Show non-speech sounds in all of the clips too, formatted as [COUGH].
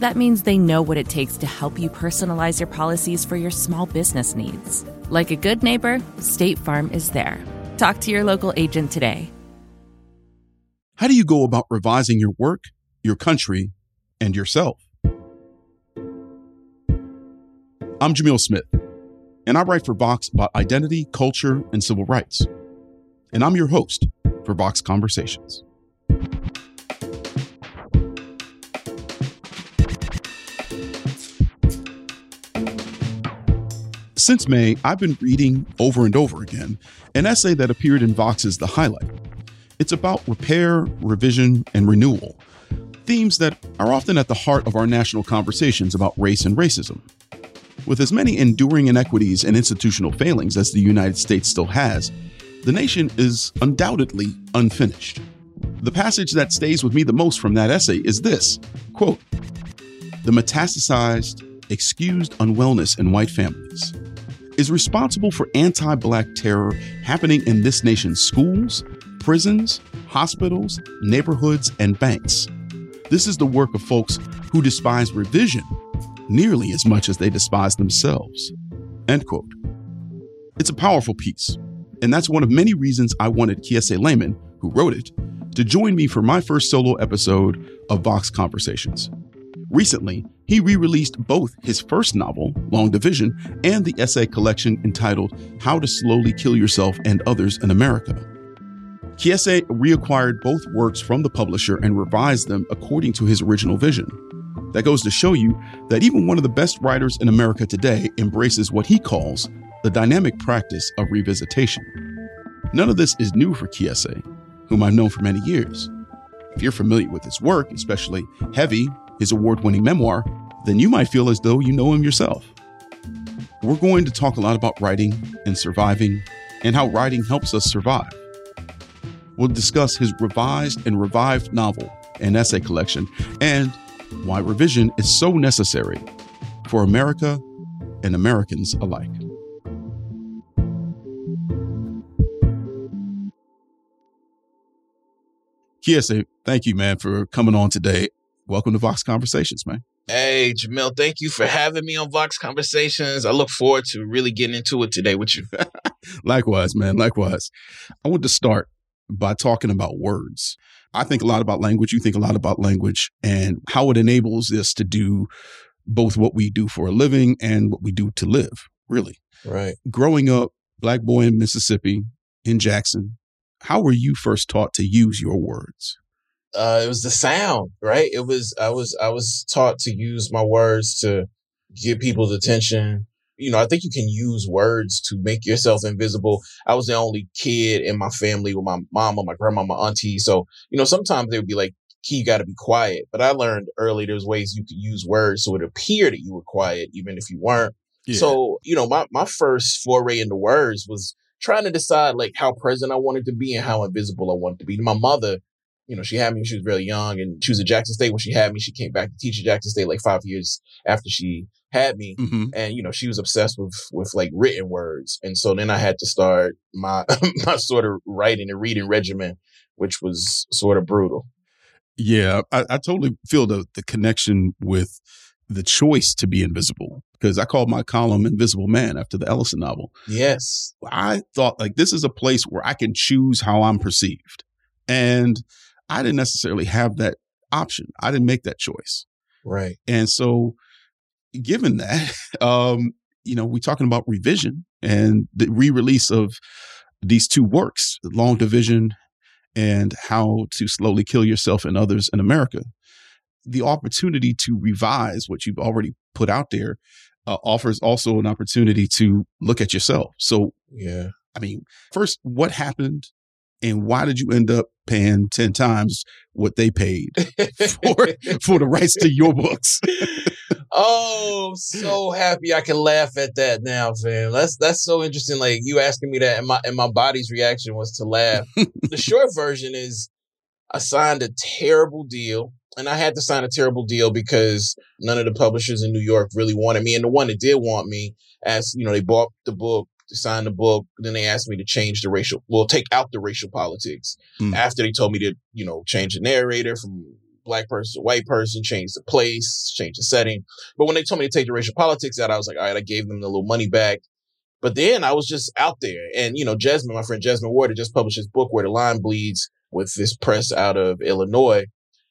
That means they know what it takes to help you personalize your policies for your small business needs. Like a good neighbor, State Farm is there. Talk to your local agent today. How do you go about revising your work, your country, and yourself? I'm Jamil Smith, and I write for Vox about identity, culture, and civil rights. And I'm your host for Vox Conversations. Since May, I've been reading over and over again an essay that appeared in Vox's The Highlight. It's about repair, revision, and renewal, themes that are often at the heart of our national conversations about race and racism. With as many enduring inequities and institutional failings as the United States still has, the nation is undoubtedly unfinished. The passage that stays with me the most from that essay is this quote, The metastasized, excused unwellness in white families is responsible for anti black terror happening in this nation's schools, prisons, hospitals, neighborhoods, and banks. This is the work of folks who despise revision nearly as much as they despise themselves. End quote. It's a powerful piece, and that's one of many reasons I wanted Kiese Laymon, who wrote it, to join me for my first solo episode of Vox Conversations. Recently, he re released both his first novel, Long Division, and the essay collection entitled How to Slowly Kill Yourself and Others in America. Kiese reacquired both works from the publisher and revised them according to his original vision. That goes to show you that even one of the best writers in America today embraces what he calls the dynamic practice of revisitation. None of this is new for Kiese, whom I've known for many years. If you're familiar with his work, especially Heavy, his award winning memoir, then you might feel as though you know him yourself. We're going to talk a lot about writing and surviving and how writing helps us survive. We'll discuss his revised and revived novel and essay collection and why revision is so necessary for America and Americans alike. Kiese, thank you, man, for coming on today welcome to Vox Conversations, man. Hey, Jamil, thank you for having me on Vox Conversations. I look forward to really getting into it today with you. [LAUGHS] likewise, man. Likewise. I want to start by talking about words. I think a lot about language. You think a lot about language and how it enables us to do both what we do for a living and what we do to live, really. Right. Growing up, black boy in Mississippi, in Jackson, how were you first taught to use your words? Uh, it was the sound, right? It was I was I was taught to use my words to get people's attention. You know, I think you can use words to make yourself invisible. I was the only kid in my family with my mama, my grandma, my auntie. So, you know, sometimes they would be like, Key, you got to be quiet. But I learned early there's ways you could use words so it appeared that you were quiet, even if you weren't. Yeah. So, you know, my, my first foray into words was trying to decide like how present I wanted to be and how invisible I wanted to be. My mother, you know, she had me when she was really young and she was at Jackson State when she had me. She came back to teach at Jackson State like five years after she had me. Mm-hmm. And, you know, she was obsessed with, with like written words. And so then I had to start my, [LAUGHS] my sort of writing and reading regimen, which was sort of brutal. Yeah. I, I totally feel the, the connection with the choice to be invisible. because I called my column Invisible Man after the Ellison novel. Yes. I thought like this is a place where I can choose how I'm perceived. And I didn't necessarily have that option. I didn't make that choice. Right. And so given that, [LAUGHS] um, you know, we're talking about revision and the re-release of these two works, Long Division and How to Slowly Kill Yourself and Others in America. The opportunity to revise what you've already put out there uh, offers also an opportunity to look at yourself. So, Yeah. I mean, first, what happened and why did you end up paying 10 times what they paid for, [LAUGHS] for the rights to your books? oh, I'm so happy I can laugh at that now, fam. That's that's so interesting. Like you asking me that, and my and my body's reaction was to laugh. the [LAUGHS] short version is, I signed a terrible deal, and I had to sign a terrible deal because none of the publishers in New York really wanted me, and the one that did want me, as you know, they bought the book. Signed the book, then they asked me to change the racial, well, take out the racial politics. Mm. After they told me to, you know, change the narrator from black person to white person, change the place, change the setting. But when they told me to take the racial politics out, I was like, all right, I gave them the little money back. But then I was just out there. And, you know, Jesmyn, my friend Jesmyn Ward, had just published his book, Where the Line Bleeds, with this press out of Illinois.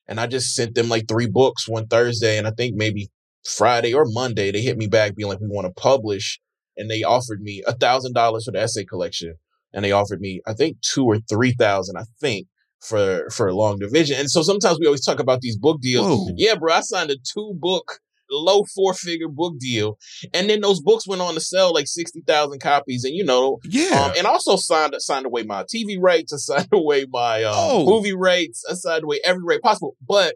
And I just sent them like three books one Thursday. And I think maybe Friday or Monday, they hit me back being like, we want to publish. And they offered me a thousand dollars for the essay collection. And they offered me, I think, two or three thousand, I think, for for a long division. And so sometimes we always talk about these book deals. Whoa. Yeah, bro, I signed a two book, low four figure book deal, and then those books went on to sell like sixty thousand copies. And you know, Yeah. um, and also signed signed away my TV rights. I signed [LAUGHS] away my um, Oh. movie rights. I signed away every rate possible. But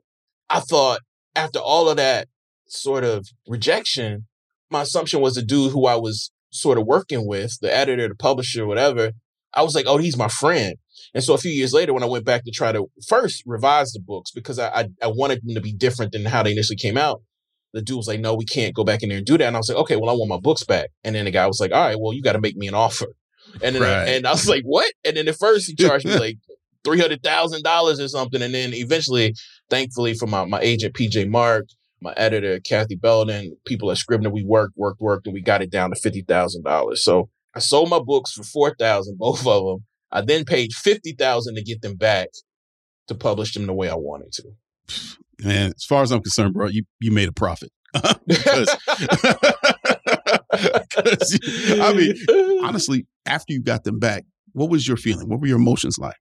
I thought after all of that sort of rejection, my assumption was the dude who I was sort of working with, the editor, the publisher, whatever. I was like, oh, he's my friend. And so a few years later, when I went back to try to first revise the books because I, I, I wanted them to be different than how they initially came out, the dude was like, no, we can't go back in there and do that. And I was like, okay, well, I want my books back. And then the guy was like, all right, well, you got to make me an offer. And then Right. and I was like, what? And then at first he charged me [LAUGHS] like three hundred thousand dollars or something. And then eventually, thankfully, for my my agent PJ Mark, my editor Kathy Belden, people at Scribner, we worked, worked, worked, and we got it down to fifty thousand dollars. So I sold my books for four thousand, [LAUGHS] both of them. I then paid fifty thousand to get them back to publish them the way I wanted to. [SIGHS] Man, as far as I'm concerned, bro, you, you made a profit. [LAUGHS] because, [LAUGHS] 'cause, I mean, honestly, after you got them back, what was your feeling? What were your emotions like?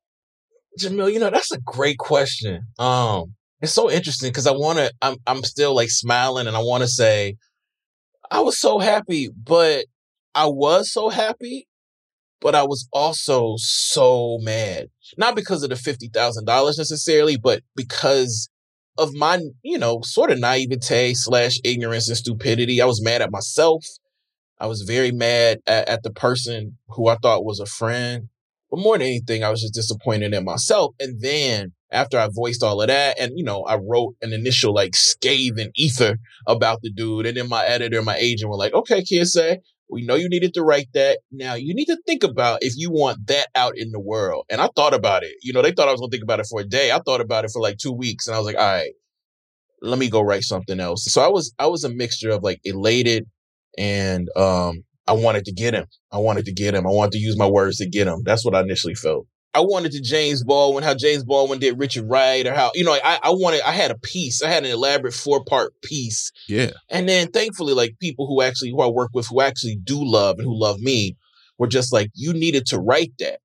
Jamil, you know, that's a great question. Um, it's so interesting because I want to, I'm, I'm still like smiling and I want to say, I was so happy, but I was so happy, but I was also so mad. Not because of the $50,000 necessarily, but because of my, you know, sort of naivete slash ignorance and stupidity. I was mad at myself. I was very mad at, at the person who I thought was a friend. But more than anything, I was just disappointed in myself. And then after I voiced all of that, and you know, I wrote an initial like scathing ether about the dude, and then my editor my agent were like, "Okay, Kiese, we know you needed to write that. Now you need to think about if you want that out in the world." And I thought about it. You know, they thought I was gonna think about it for a day. I thought about it for like two weeks, and I was like, "All right, let me go write something else." So I was I was a mixture of like elated and um I wanted to get him. I wanted to get him. I wanted to use my words to get him. That's what I initially felt. I wanted to James Baldwin, how James Baldwin did Richard Wright, or how, you know, I, I wanted, I had a piece. I had an elaborate four part piece. Yeah. And then thankfully, like people who actually, who I work with, who actually do love and who love me, were just like, you needed to write that.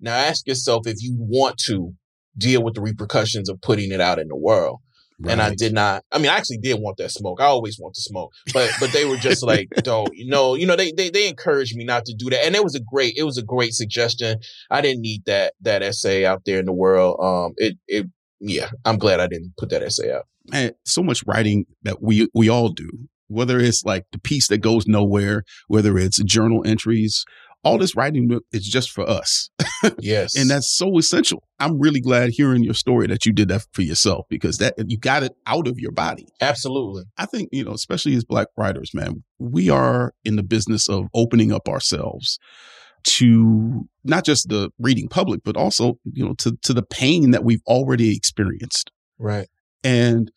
Now ask yourself if you want to deal with the repercussions of putting it out in the world and I did not. I mean, I actually did want that smoke. I always want to smoke, but but they were just like, [LAUGHS] don't you know, you know, they they they encouraged me not to do that, and it was a great it was a great suggestion. I didn't need that that essay out there in the world. Um, it it yeah, I'm glad I didn't put that essay out. man, so much writing that we we all do. Whether it's like the piece that goes nowhere, whether it's journal entries, all this writing is just for us, Yes, [LAUGHS] and that's so essential. I'm really glad hearing your story that you did that for yourself because that you got it out of your body. absolutely I think you know, especially as Black writers, man, we are in the business of opening up ourselves to not just the reading public, but also you know to to the pain that we've already experienced. right. And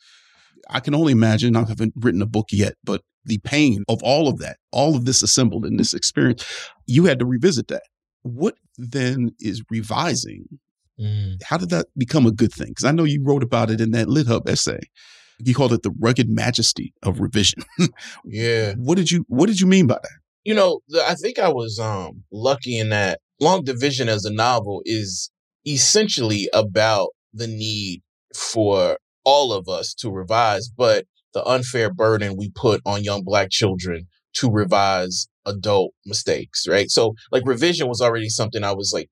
I can only imagine, I haven't written a book yet, but the pain of all of that, all of this assembled in this experience, you had to revisit that. What then is revising? Mm. How did that become a good thing? Because I know you wrote about it in that LitHub essay. You called it the rugged majesty of revision. [LAUGHS] yeah. What did you What did you mean by that? You know, I think I was um, lucky in that Long Division as a novel is essentially about the need for all of us to revise, but the unfair burden we put on young black children to revise adult mistakes, right? So like revision was already something I was like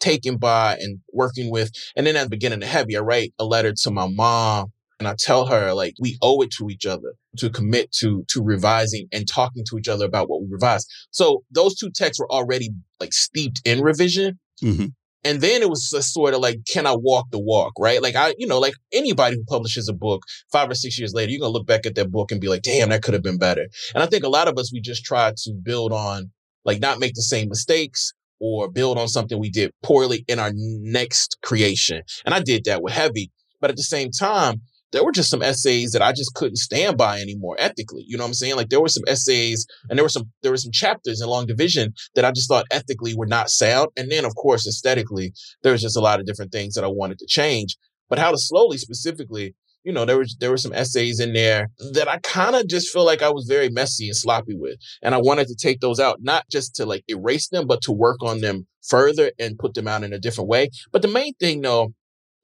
taken by and working with. And then at the beginning of Heavy, I write a letter to my mom and I tell her like we owe it to each other to commit to to revising and talking to each other about what we revise. So those two texts were already like steeped in revision. Mm-hmm. And then it was sort of like, can I walk the walk, right? Like I, you know, like anybody who publishes a book five or six years later, you're gonna look back at that book and be like, damn, that could have been better. And I think a lot of us we just try to build on like not make the same mistakes or build on something we did poorly in our next creation. And I did that with Heavy. But at the same time, there were just some essays that I just couldn't stand by anymore ethically. You know what I'm saying? Like there were some essays and there were some there were some chapters in Long Division that I just thought ethically were not sound. And then of course aesthetically, there was just a lot of different things that I wanted to change. But how to slowly specifically, you know, there was there were some essays in there that I kind of just feel like I was very messy and sloppy with. And I wanted to take those out, not just to like erase them, but to work on them further and put them out in a different way. But the main thing though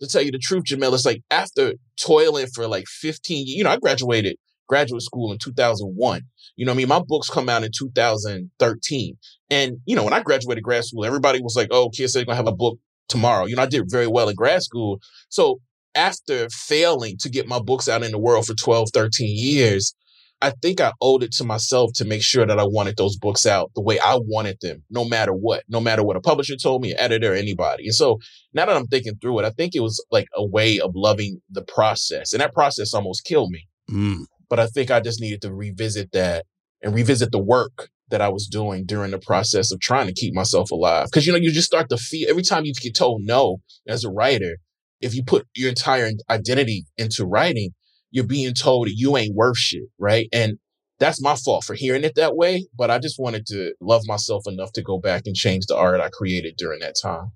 to tell you the truth, Jamil, it's like after toiling for like 15 years, you know, I graduated graduate school in 2001. You know I mean? My books come out in 2013. And, you know, when I graduated grad school, everybody was like, oh, kids are going to have a book tomorrow. You know, I did very well in grad school. So after failing to get my books out in the world for 12, 13 years, I think I owed it to myself to make sure that I wanted those books out the way I wanted them, no matter what, no matter what a publisher told me, an editor, anybody. And so now that I'm thinking through it, I think it was like a way of loving the process. And that process almost killed me. Mm. But I think I just needed to revisit that and revisit the work that I was doing during the process of trying to keep myself alive. Cause you know, you just start to feel every time you get told no as a writer, if you put your entire identity into writing, you're being told that you ain't worth shit, right? And that's my fault for hearing it that way. But I just wanted to love myself enough to go back and change the art I created during that time.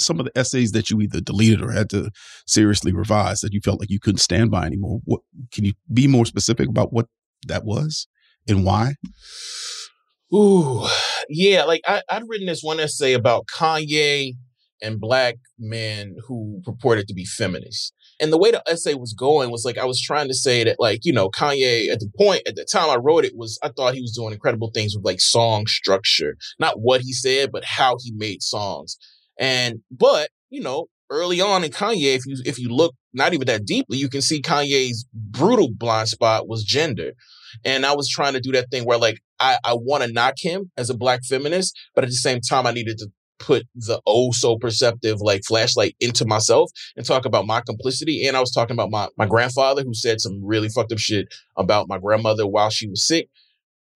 Some of the essays that you either deleted or had to seriously revise that you felt like you couldn't stand by anymore. What can you be more specific about what that was and why? Ooh, yeah. Like I, I'd written this one essay about Kanye and black men who purported to be feminists. And the way the essay was going was like I was trying to say that like, you know, Kanye at the point at the time I wrote it was I thought he was doing incredible things with like song structure. Not what he said, but how he made songs. And but, you know, early on in Kanye, if you if you look not even that deeply, you can see Kanye's brutal blind spot was gender. And I was trying to do that thing where like I, I want to knock him as a black feminist, but at the same time I needed to put the oh so perceptive like flashlight into myself and talk about my complicity. And I was talking about my, my grandfather who said some really fucked up shit about my grandmother while she was sick.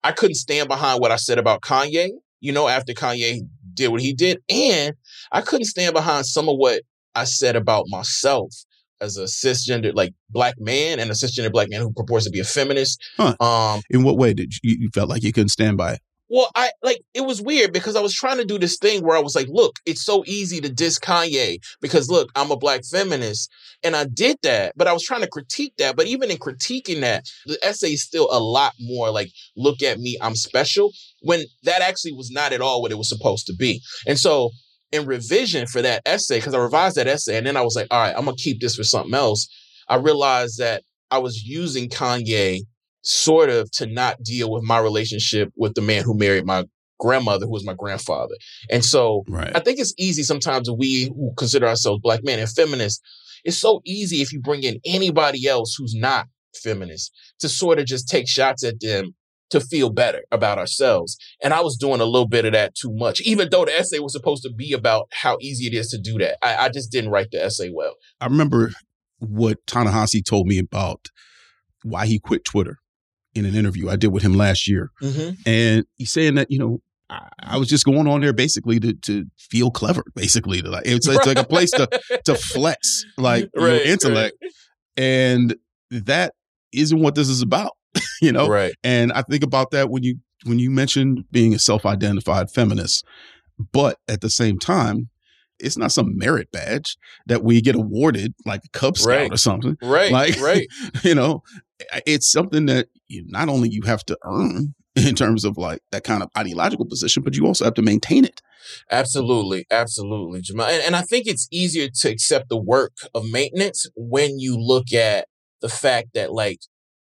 I couldn't stand behind what I said about Kanye, you know, after Kanye did what he did. And I couldn't stand behind some of what I said about myself as a cisgender like black man and a cisgender black man who purports to be a feminist. Huh. Um, in what way did you, you felt like you couldn't stand by it? Well, I like it was weird because I was trying to do this thing where I was like, look, it's so easy to diss Kanye because look, I'm a black feminist. And I did that, but I was trying to critique that. But even in critiquing that, the essay is still a lot more like, look at me, I'm special, when that actually was not at all what it was supposed to be. And so in revision for that essay, because I revised that essay and then I was like, all right, I'm gonna keep this for something else. I realized that I was using Kanye sort of to not deal with my relationship with the man who married my grandmother, who was my grandfather. And so right. I think it's easy sometimes we who consider ourselves black men and feminists, it's so easy if you bring in anybody else who's not feminist to sort of just take shots at them to feel better about ourselves. And I was doing a little bit of that too much, even though the essay was supposed to be about how easy it is to do that. I, I just didn't write the essay well. I remember what Ta-Nehisi told me about why he quit Twitter in an interview I did with him last year, mm-hmm. and he's saying that you know I, I, was just going on there basically to to feel clever, basically to like it's, it's like a place to [LAUGHS] to flex like right, your intellect, right. and that isn't what this is about. [LAUGHS] you know? Right. And I think about that when you when you mentioned being a self-identified feminist, but at the same time, it's not some merit badge that we get awarded like a Cub Scout Right. or something. Right. Like, right. [LAUGHS] you know, it's something that you not only you have to earn [LAUGHS] in terms of like that kind of ideological position, but you also have to maintain it. Absolutely, absolutely, Jamal. And, and I think it's easier to accept the work of maintenance when you look at the fact that, like,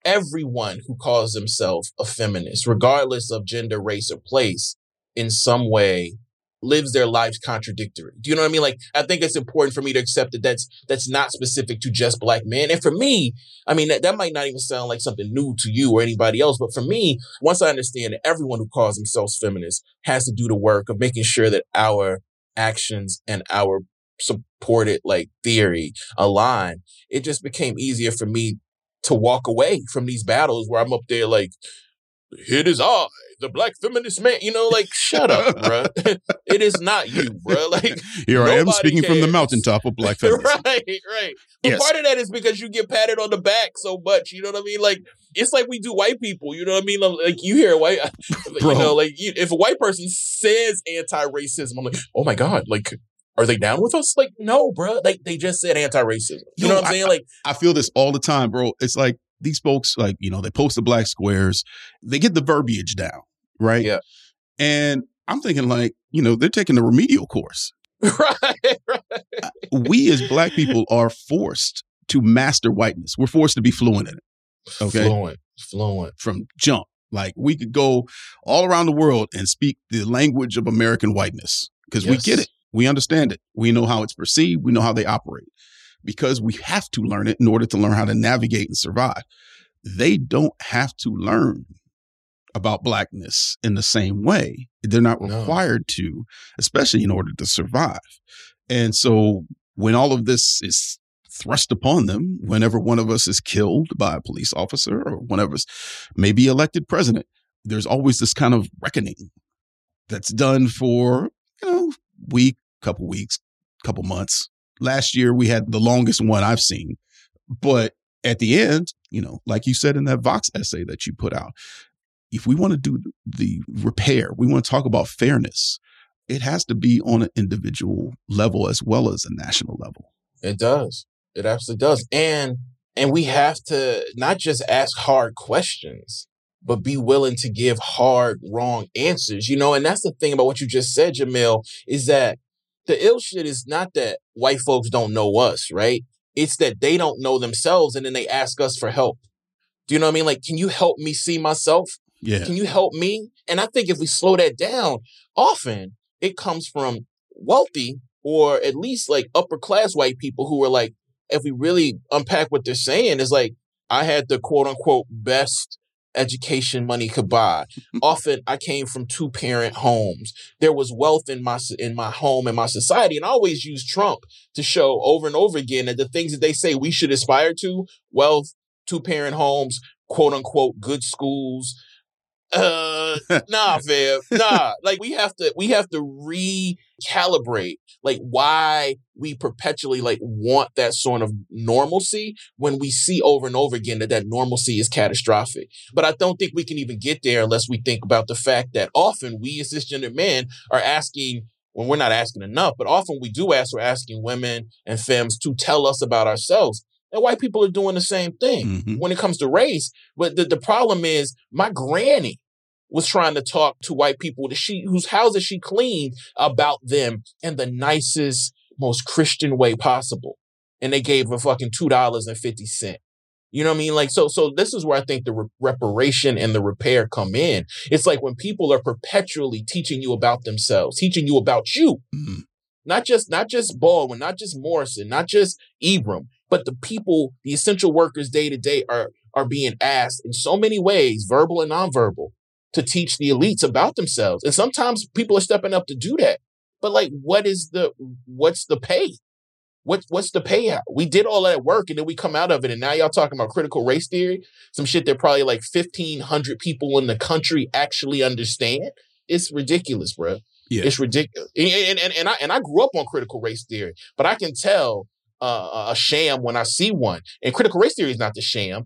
everyone who calls themselves a feminist, regardless of gender, race, or place, in some way lives their lives contradictory. Do you know what I mean? Like, I think it's important for me to accept that that's that's not specific to just black men. And for me, I mean, that, that might not even sound like something new to you or anybody else, but for me, once I understand that everyone who calls themselves feminist has to do the work of making sure that our actions and our supported like theory align, it just became easier for me to walk away from these battles where I'm up there like, it is I, the black feminist man. You know, like, shut up, [LAUGHS] bro. [LAUGHS] it is not you, bro. [LAUGHS] Like, Here I am speaking from the mountaintop of black feminism. right, right. But Yes. part of that is because you get patted on the back so much. You know what I mean? Like it's like we do white people. You know what I mean? Like you hear a white, you know, like you, if a white person says anti-racism, I'm like, oh my god, like. Are they down with us? Like, no, bro. Like, they just said anti-racism. You Yo, know what I'm I- saying? Like, I feel this all the time, bro. It's like these folks, like, you know, they post the black squares, they get the verbiage down, right? Yeah. And I'm thinking, like, you know, they're taking the remedial course. [LAUGHS] right, right. Uh, we as black people are forced to master whiteness. We're forced to be fluent in it Okay. Fluent, fluent. from jump. Like, we could go all around the world and speak the language of American whiteness because we get it. We understand it. We know how it's perceived. We know how they operate because we have to learn it in order to learn how to navigate and survive. They don't have to learn about blackness in the same way. They're not No. required to, especially in order to survive. And so when all of this is thrust upon them, whenever one of us is killed by a police officer or one of us may be elected president, there's always this kind of reckoning that's done for, you know, week, couple weeks, couple months. Last year we had the longest one I've seen. But at the end, you know, like you said in that Vox essay that you put out, if we want to do the repair, we want to talk about fairness, it has to be on an individual level as well as a national level. It does. It absolutely does. And and we have to not just ask hard questions, but be willing to give hard, wrong answers. You know, and that's the thing about what you just said, Jamil, is that the ill shit is not that white folks don't know us, right? It's that they don't know themselves and then they ask us for help. Do you know what I mean? Like, can you help me see myself? Yeah. Can you help me? And I think if we slow that down, often it comes from wealthy or at least like upper class white people who are like, if we really unpack what they're saying, is like, I had the quote unquote best education money could buy. Often I came from two parent homes. There was wealth in my in my home and my society, and I always use Trump to show over and over again that the things that they say we should aspire to: wealth, two parent homes, quote unquote good schools. Uh, [LAUGHS] nah, fam, nah. Like we have to, we have to recalibrate like why we perpetually like want that sort of normalcy when we see over and over again that that normalcy is catastrophic. But I don't think we can even get there unless we think about the fact that often we as cisgender men are asking. When we're not asking enough, but often we do ask, we're asking women and femmes to tell us about ourselves. And white people are doing the same thing Mhm. when it comes to race. But the, the problem is my granny was trying to talk to white people that she whose houses she cleaned about them in the nicest, most Christian way possible. And they gave her fucking two dollars and fifty cent. You know what I mean? Like so. So this is where I think the re- reparation and the repair come in. It's like when people are perpetually teaching you about themselves, teaching you about you, Mhm. not just not just Baldwin, not just Morrison, not just Ibram, but the people, the essential workers day to day are are being asked in so many ways, verbal and nonverbal, to teach the elites about themselves. And sometimes people are stepping up to do that. But like, what is the what's the pay? What what's the payout? We did all that work and then we come out of it, and now y'all talking about critical race theory, some shit that probably like fifteen hundred people in the country actually understand. It's ridiculous, bro. Yeah. It's ridiculous. And, and, and I and I grew up on critical race theory, but I can tell uh, a sham when I see one. And critical race theory is not the sham.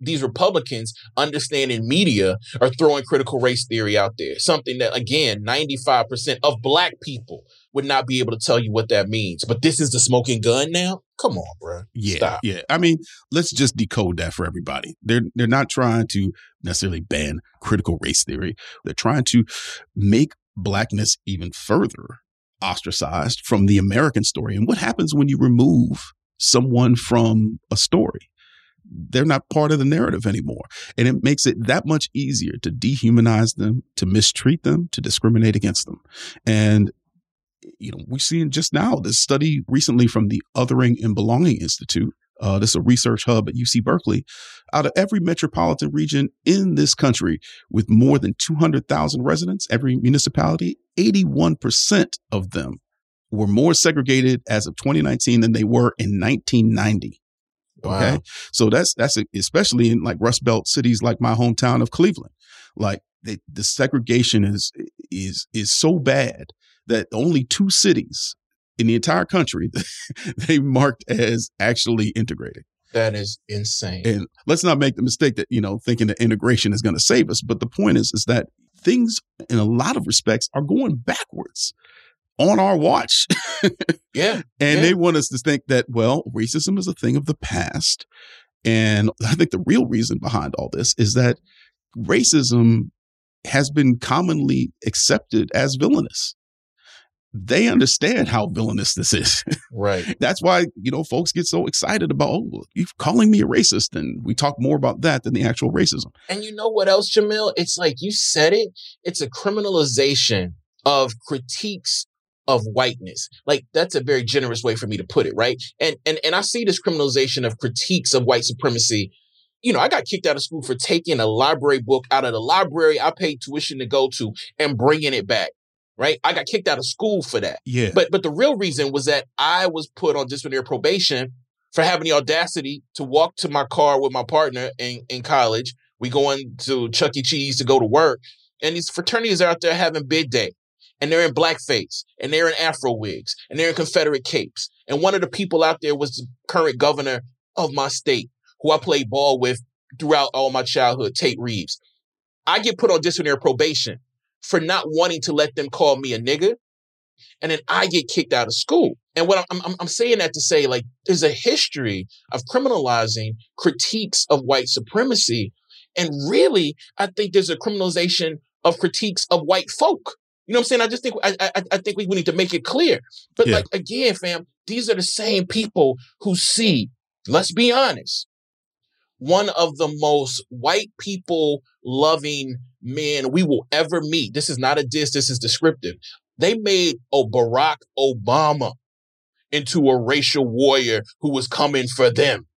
These Republicans understanding media are throwing critical race theory out there. Something that, again, 95% of black people would not be able to tell you what that means. But this is the smoking gun now? Come on, bro. Yeah, Stop. yeah. I mean, let's just decode that for everybody. They're they're not trying to necessarily ban critical race theory. They're trying to make blackness even further ostracized from the American story. And what happens when you remove someone from a story? They're not part of the narrative anymore. And it makes it that much easier to dehumanize them, to mistreat them, to discriminate against them. And you know, we're seeing just now this study recently from the Othering and Belonging Institute. Uh, this is a research hub at UC Berkeley. Out of every metropolitan region in this country with more than 200,000 residents, every municipality, 81% of them were more segregated as of 2019 than they were in 1990. Okay. Wow. So that's, that's especially in like Rust Belt cities like my hometown of Cleveland. Like the, the segregation is, is, is so bad that only two cities in the entire country [LAUGHS] they marked as actually integrated. That is insane. And let's not make the mistake that, you know, thinking that integration is going to save us. But the point is, is that things in a lot of respects are going backwards on our watch. [LAUGHS] yeah. And Yeah. they want us to think that, well, racism is a thing of the past. And [LAUGHS] I think the real reason behind all this is that racism has been commonly accepted as villainous. They understand how villainous this is. [LAUGHS] Right. That's why, you know, folks get so excited about, oh, you're calling me a racist. And we talk more about that than the actual racism. And you know what else, Jamil? It's like you said it. It's a criminalization of critiques of whiteness. Like that's a very generous way for me to put it, right? And and and I see this criminalization of critiques of white supremacy. You know, I got kicked out of school for taking a library book out of the library I paid tuition to go to and bringing it back. Right? I got kicked out of school for that. Yeah. But but the real reason was that I was put on disciplinary probation for having the audacity to walk to my car with my partner in, in college. We going to Chuck E. Cheese to go to work. And these fraternities are out there having bid day. And they're in blackface and they're in afro wigs and they're in Confederate capes. And one of the people out there was the current governor of my state, who I played ball with throughout all my childhood, Tate Reeves. I get put on disciplinary probation for not wanting to let them call me a nigga. And then I get kicked out of school. And what I'm, I'm, I'm saying that to say, like, there's a history of criminalizing critiques of white supremacy. And really, I think there's a criminalization of critiques of white folk. You know what I'm saying? I just think I, I, I think we we need to make it clear. But Yeah. like again, fam, these are the same people who see, let's be honest, one of the most white people loving men we will ever meet. This is not a diss, this is descriptive. They made oh, Barack Obama into a racial warrior who was coming for them.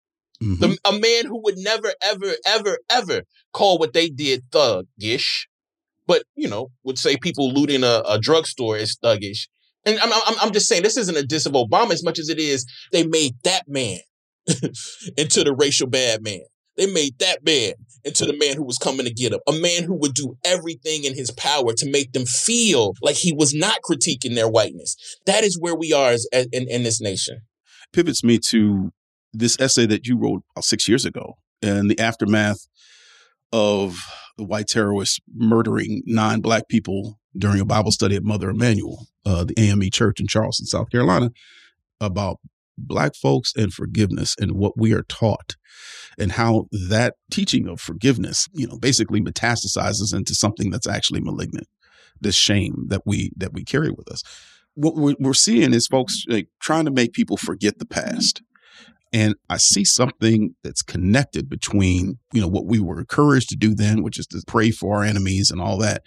Mhm. The, a man who would never, ever, ever, ever call what they did thuggish, but you know would say people looting a, a drugstore is thuggish. And I'm, I'm, I'm just saying this isn't a diss of Obama as much as it is they made that man [LAUGHS] into the racial bad man. They made that man into the man who was coming to get him, a man who would do everything in his power to make them feel like he was not critiquing their whiteness. That is where we are as, in, in this nation. pivots me to this essay that you wrote about six years ago and the aftermath of the white terrorists murdering nine black people during a Bible study at Mother Emanuel, uh, the AME church in Charleston, South Carolina, about black folks and forgiveness and what we are taught and how that teaching of forgiveness, you know, basically metastasizes into something that's actually malignant. This shame that we that we carry with us. What we're, seeing is folks like trying to make people forget the past. And I see something that's connected between, you know, what we were encouraged to do then, which is to pray for our enemies and all that.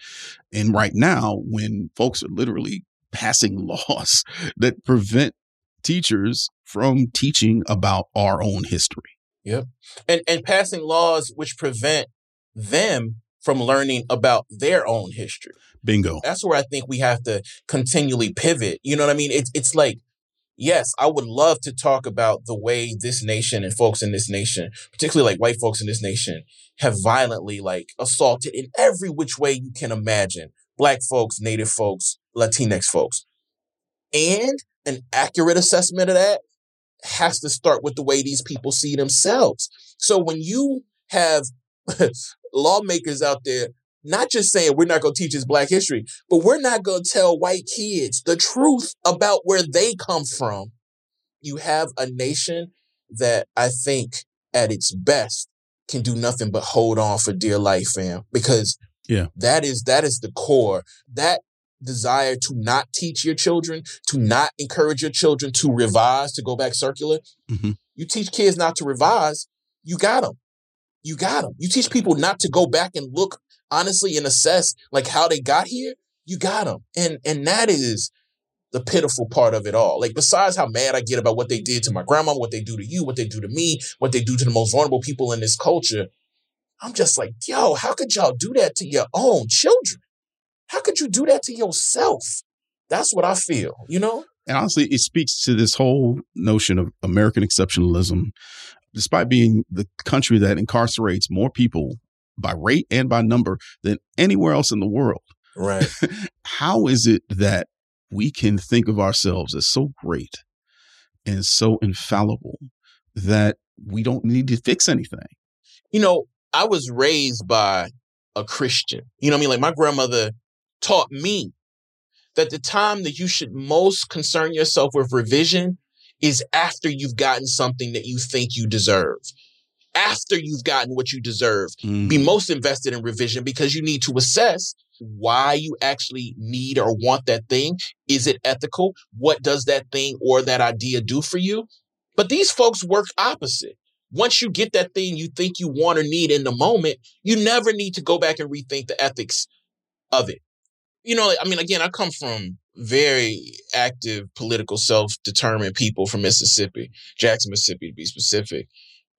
And right now, when folks are literally passing [LAUGHS] laws that prevent teachers from teaching about our own history. Yep. And and passing laws which prevent them from learning about their own history. Bingo. That's where I think we have to continually pivot. You know what I mean? It's it's like, yes, I would love to talk about the way this nation and folks in this nation, particularly like white folks in this nation, have violently like assaulted in every which way you can imagine. Black folks, native folks, Latinx folks. And an accurate assessment of that has to start with the way these people see themselves. So when you have [LAUGHS] lawmakers out there not just saying we're not going to teach us black history, but we're not going to tell white kids the truth about where they come from. You have a nation that I think at its best can do nothing but hold on for dear life, fam, because yeah, that is that is the core. That desire to not teach your children, to not encourage your children to revise, to go back circular. Mm-hmm. You teach kids not to revise, you got them. You got them. You teach people not to go back and look honestly and assess like how they got here. You got them, and and that is the pitiful part of it all. Like besides how mad I get about what they did to my grandma, what they do to you, what they do to me, what they do to the most vulnerable people in this culture, I'm just like, yo, how could y'all do that to your own children? How could you do that to yourself? That's what I feel, you know? And honestly, it speaks to this whole notion of American exceptionalism. Despite being the country that incarcerates more people by rate and by number than anywhere else in the world. Right. [LAUGHS] How is it that we can think of ourselves as so great and so infallible that we don't need to fix anything? You know, I was raised by a Christian. You know I mean? Like my grandmother taught me that the time that you should most concern yourself with revision is after you've gotten something that you think you deserve. After you've gotten what you deserve, mm. be most invested in revision because you need to assess why you actually need or want that thing. Is it ethical? What does that thing or that idea do for you? But these folks work opposite. Once you get that thing you think you want or need in the moment, you never need to go back and rethink the ethics of it you know, I mean, again, I come from very active political self-determined people from Mississippi, Jackson, Mississippi, to be specific.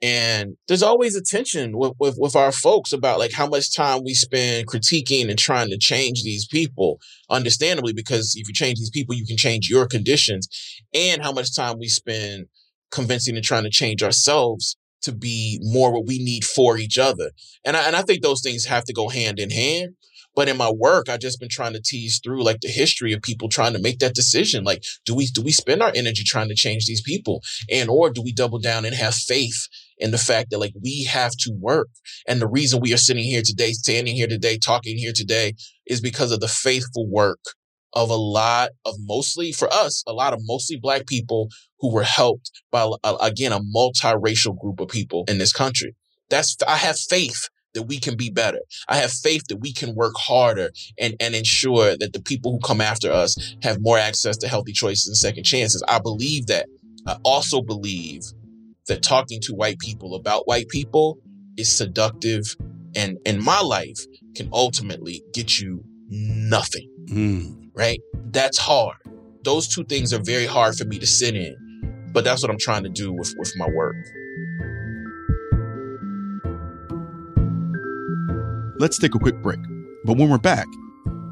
And there's always a tension with, with, with our folks about like how much time we spend critiquing and trying to change these people, understandably, because if you change these people, you can change your conditions, and how much time we spend convincing and trying to change ourselves to be more what we need for each other. And I, and I think those things have to go hand in hand. But in my work, I've just been trying to tease through like the history of people trying to make that decision. Like, do we do we spend our energy trying to change these people? And or do we double down and have faith in the fact that like we have to work? And the reason we are sitting here today, standing here today, talking here today is because of the faithful work of a lot of mostly for us, a lot of mostly black people who were helped by uh, again a multiracial group of people in this country. That's I have faith that we can be better. I have faith that we can work harder and, and ensure that the people who come after us have more access to healthy choices and second chances. I believe that. I also believe that talking to white people about white people is seductive and in my life can ultimately get you nothing. Mm. Right? That's hard. Those two things are very hard for me to sit in. But that's what I'm trying to do with, with my work. Let's take a quick break. But when we're back,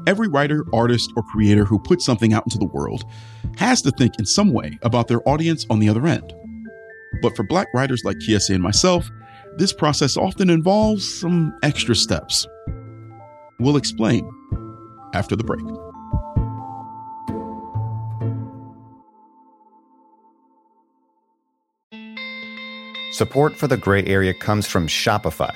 every writer, artist, or creator who puts something out into the world has to think in some way about their audience on the other end. But for black writers like Kiese and myself, this process often involves some extra steps. We'll explain after the break. Support for the gray area comes from Shopify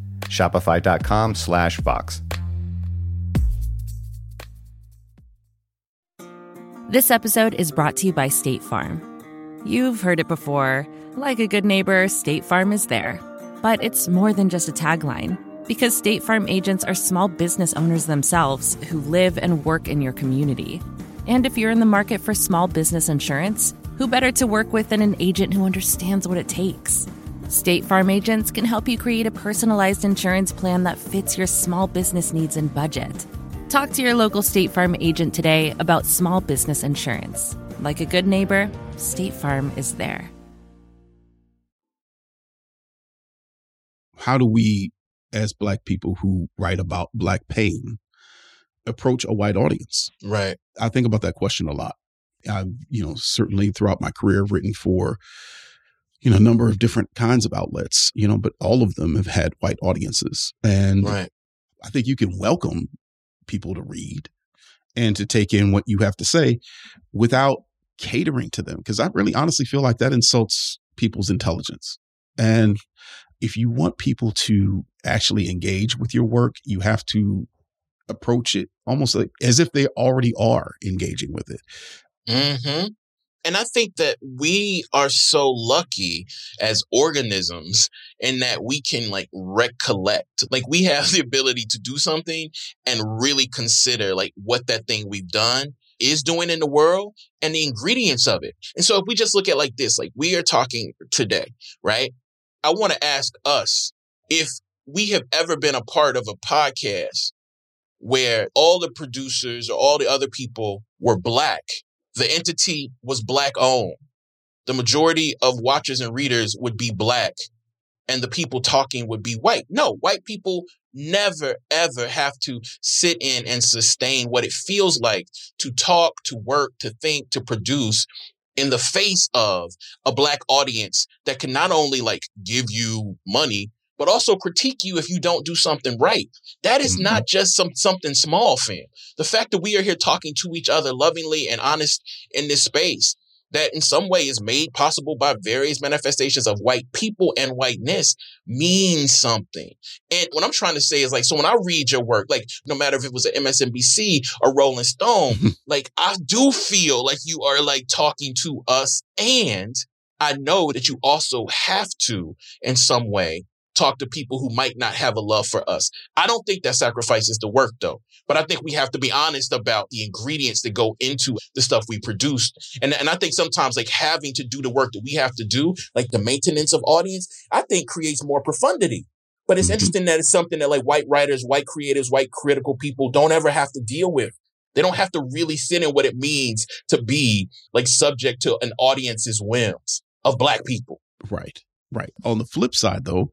Shopify.com slash Vox. This episode is brought to you by State Farm. You've heard it before. Like a good neighbor, State Farm is there. But it's more than just a tagline, because State Farm agents are small business owners themselves who live and work in your community. And if you're in the market for small business insurance, who better to work with than an agent who understands what it takes? State Farm agents can help you create a personalized insurance plan that fits your small business needs and budget. Talk to your local State Farm agent today about small business insurance. Like a good neighbor, State Farm is there. How do we, as Black people who write about Black pain, approach a white audience? Right. I think about that question a lot. I've, you know, certainly throughout my career written for, you know, a number of different kinds of outlets, you know, but all of them have had white audiences. And Right. I think you can welcome people to read and to take in what you have to say without catering to them. Because I really honestly feel like that insults people's intelligence. And if you want people to actually engage with your work, you have to approach it almost like as if they already are engaging with it. hmm And I think that we are so lucky as organisms in that we can like recollect. Like we have the ability to do something and really consider like what that thing we've done is doing in the world and the ingredients of it. And so if we just look at like this, like we are talking today, right? I want to ask us if we have ever been a part of a podcast where all the producers or all the other people were black the entity was black owned. The majority of watchers and readers would be black, and the people talking would be white. No, white people never, ever have to sit in and sustain what it feels like to talk, to work, to think, to produce in the face of a black audience that can not only like give you money, but also critique you if you don't do something right. That is Mhm. not just some something small, fam. The fact that we are here talking to each other lovingly and honest in this space that in some way is made possible by various manifestations of white people and whiteness means something. And what I'm trying to say is like, so when I read your work, like no matter if it was an MSNBC or Rolling Stone, [LAUGHS] like I do feel like you are like talking to us and I know that you also have to in some way talk to people who might not have a love for us. I don't think that sacrifices the work though. But I think we have to be honest about the ingredients that go into the stuff we produce. And, and I think sometimes like having to do the work that we have to do, like the maintenance of audience, I think creates more profundity. But it's Mhm. interesting that it's something that like white writers, white creators, white critical people don't ever have to deal with. They don't have to really sit in what it means to be like subject to an audience's whims of black people. Right. Right. On the flip side, though,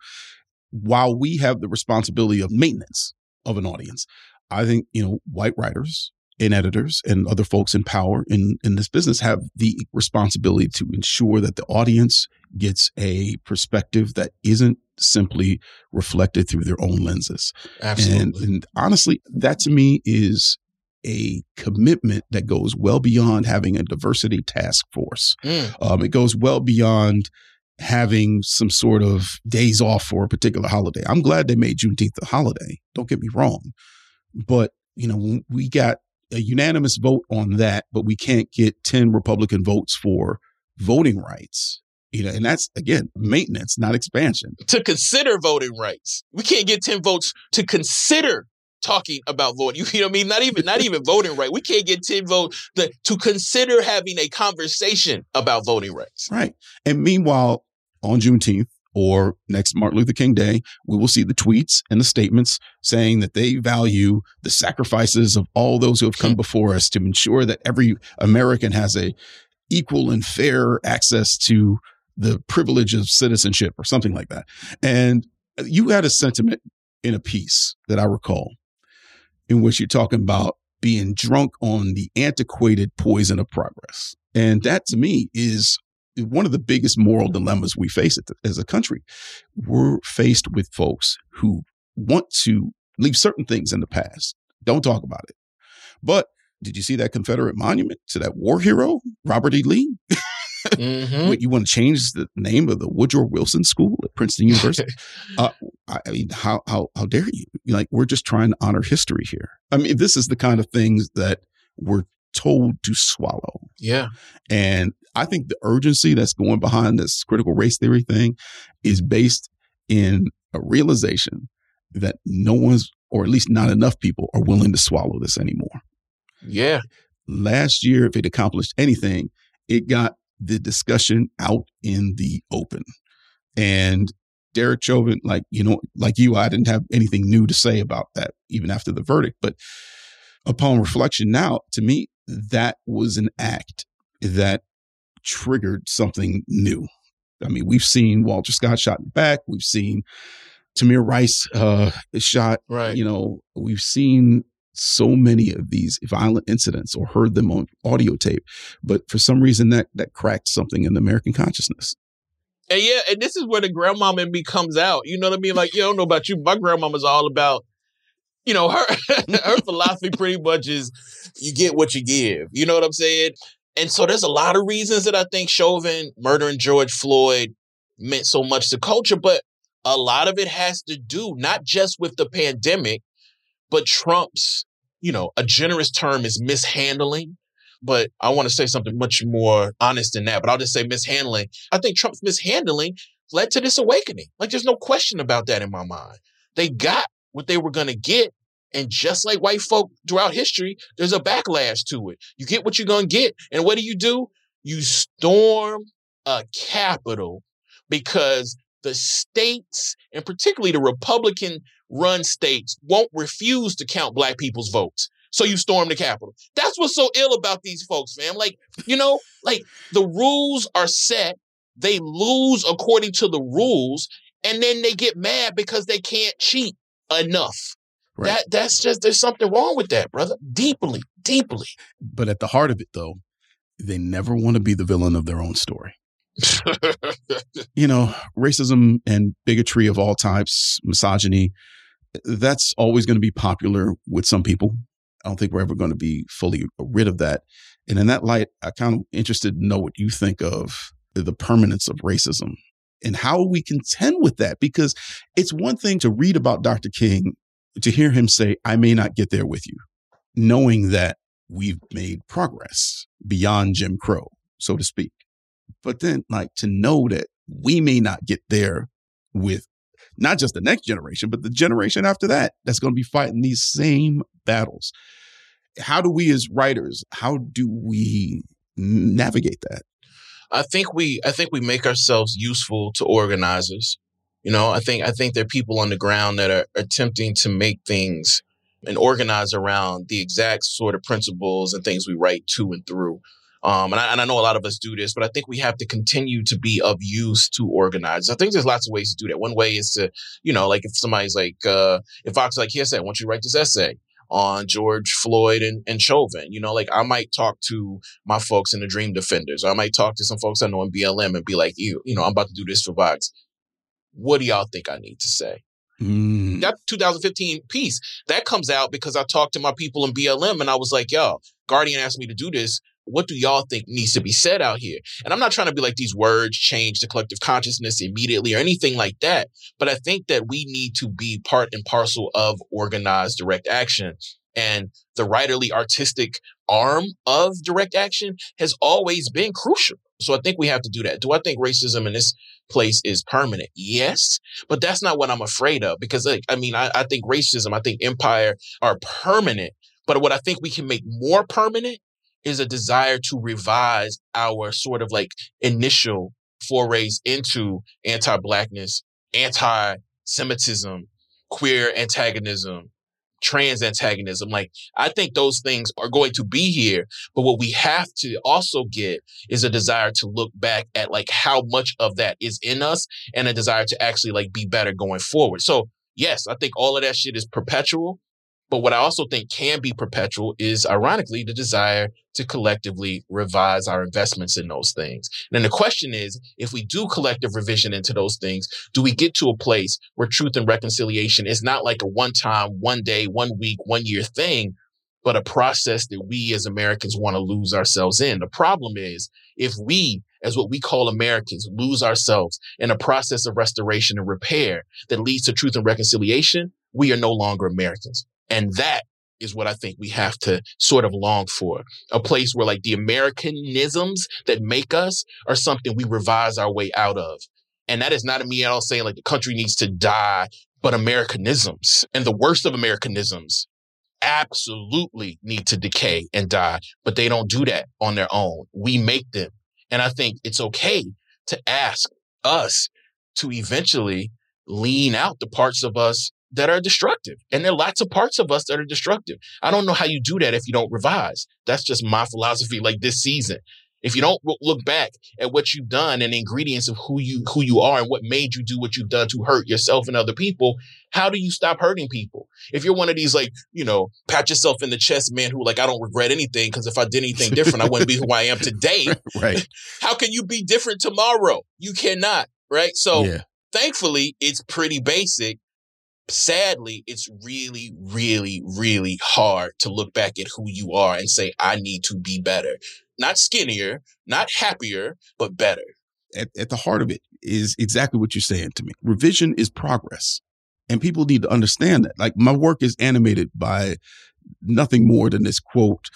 while we have the responsibility of maintenance of an audience, I think, you know, white writers and editors and other folks in power in, in this business have the responsibility to ensure that the audience gets a perspective that isn't simply reflected through their own lenses. And, and honestly, that to me is a commitment that goes well beyond having a diversity task force. Mm, Um, it goes well beyond having some sort of days off for a particular holiday. I'm glad they made Juneteenth a holiday. Don't get me wrong. But, you know, we got a unanimous vote on that, but we can't get 10 Republican votes for voting rights. You know, and that's again maintenance, not expansion. to consider voting rights. We can't get 10 votes to consider talking about voting. You know what I mean? Not even not even voting right. We can't get 10 votes to, to consider having a conversation about voting rights. Right. And meanwhile, on Juneteenth or next Martin Luther King Day, we will see the tweets and the statements saying that they value the sacrifices of all those who have come [LAUGHS] before us to ensure that every American has a equal and fair access to the privilege of citizenship or something like that. And you had a sentiment in a piece that I recall in which you're talking about being drunk on the antiquated poison of progress. And that to me is one of the biggest moral dilemmas we face as a country. We're faced with folks who want to leave certain things in the past. Don't talk about it. But did you see that Confederate monument to that war hero, Robert E. Lee? [LAUGHS] Mhm. Wait, you want to change the name of the Woodrow Wilson School at Princeton University? [LAUGHS] uh, I I mean, how how how dare you? Like, we're just trying to honor history here. I mean, this is the kind of things that we're told to swallow. Yeah. And I think the urgency that's going behind this critical race theory thing is based in a realization that no one's, or at least not enough people, are willing to swallow this anymore. Yeah. Last year, if it accomplished anything, it got the discussion out in the open. And Derek Chauvin, like, you know, like you, I didn't have anything new to say about that even after the verdict. But upon reflection now, to me, that was an act that triggered something new. I mean, we've seen Walter Scott shot in the back. We've seen Tamir Rice uh, shot. Right. You know, we've seen so many of these violent incidents or heard them on audio tape, but for some reason that that cracked something in the American consciousness. And yeah, and this is where the grandmama in me comes out. You know what I mean? Like, you don't know about you. My grandmama's all about, you know, her [LAUGHS] her [LAUGHS] philosophy pretty much is you get what you give. You know what I'm saying? And so there's a lot of reasons that I think Chauvin murdering George Floyd meant so much to culture, but a lot of it has to do not just with the pandemic, but Trump's, you know, a generous term is mishandling. But I want to say something much more honest than that. But I'll just say mishandling. I think Trump's mishandling led to this awakening. Like there's no question about that in my mind. They got what they were going to get. And just like white folk throughout history, there's a backlash to it. You get what you're going to get. And what do you do? You storm a capital because the states, and particularly the Republican run states, won't refuse to count black people's votes. So you storm the Capitol. That's what's so ill about these folks, fam. Like, you know, like the rules are set, they lose according to the rules, and then they get mad because they can't cheat enough. Right. That that's just there's something wrong with that, brother. Deeply, deeply. But at the heart of it though, they never want to be the villain of their own story. [LAUGHS] you know, racism and bigotry of all types, misogyny, that's always going to be popular with some people. I don't think we're ever going to be fully rid of that. And in that light, I kind of interested to know what you think of the permanence of racism and how we contend with that because it's one thing to read about Dr. King, to hear him say, I may not get there with you, knowing that we've made progress beyond Jim Crow, so to speak. But then, like, to know that we may not get there with not just the next generation, but the generation after that that's going to be fighting these same battles. How do we as writers, how do we navigate that? I think we I think we make ourselves useful to organizers. You know, I think I think there are people on the ground that are attempting to make things and organize around the exact sort of principles and things we write to and through. Um, and, I, and I know a lot of us do this, but I think we have to continue to be of use to organize. I think there's lots of ways to do that. One way is to, you know, like if somebody's like, uh, if Vox like, yes, I want you to write this essay on George Floyd and, and Chauvin. You know, like I might talk to my folks in the Dream Defenders, or I might talk to some folks I know in BLM and be like, you, you know, I'm about to do this for Vox. What do y'all think I need to say? Mm. That 2015 piece that comes out because I talked to my people in BLM and I was like, yo, Guardian asked me to do this what do y'all think needs to be said out here? And I'm not trying to be like these words change the collective consciousness immediately or anything like that. But I think that we need to be part and parcel of organized direct action. And the writerly artistic arm of direct action has always been crucial. So I think we have to do that. Do I think racism in this place is permanent? Yes, but that's not what I'm afraid of because, like, I mean, I, I think racism, I think empire are permanent. But what I think we can make more permanent is a desire to revise our sort of like initial forays into anti-blackness, anti-Semitism, queer antagonism, trans antagonism. Like, I think those things are going to be here. But what we have to also get is a desire to look back at like how much of that is in us and a desire to actually like be better going forward. So, yes, I think all of that shit is perpetual. But what I also think can be perpetual is, ironically, the desire to collectively revise our investments in those things. And the question is, if we do collective revision into those things, do we get to a place where truth and reconciliation is not like a one time, one day, one week, one year thing, but a process that we as Americans want to lose ourselves in? The problem is, if we as what we call Americans lose ourselves in a process of restoration and repair that leads to truth and reconciliation, we are no longer Americans. And that is what I think we have to sort of long for. A place where like the Americanisms that make us are something we revise our way out of. And that is not me at all saying like the country needs to die, but Americanisms and the worst of Americanisms absolutely need to decay and die, but they don't do that on their own. We make them. And I think it's okay to ask us to eventually lean out the parts of us that are destructive. And there are lots of parts of us that are destructive. I don't know how you do that if you don't revise. That's just my philosophy like this season. If you don't look back at what you've done and ingredients of who you who you are and what made you do what you've done to hurt yourself and other people, how do you stop hurting people? If you're one of these like, you know, pat yourself in the chest man who like I don't regret anything because if I did anything different, I wouldn't be who I am today. [LAUGHS] right. [LAUGHS] How can you be different tomorrow? You cannot, right? So yeah. thankfully, it's pretty basic. Sadly, it's really, really, really hard to look back at who you are and say, I need to be better not skinnier, not happier, but better. At, at the heart of it is exactly what you're saying to me. Revision is progress. And people need to understand that. Like my work is animated by nothing more than this quote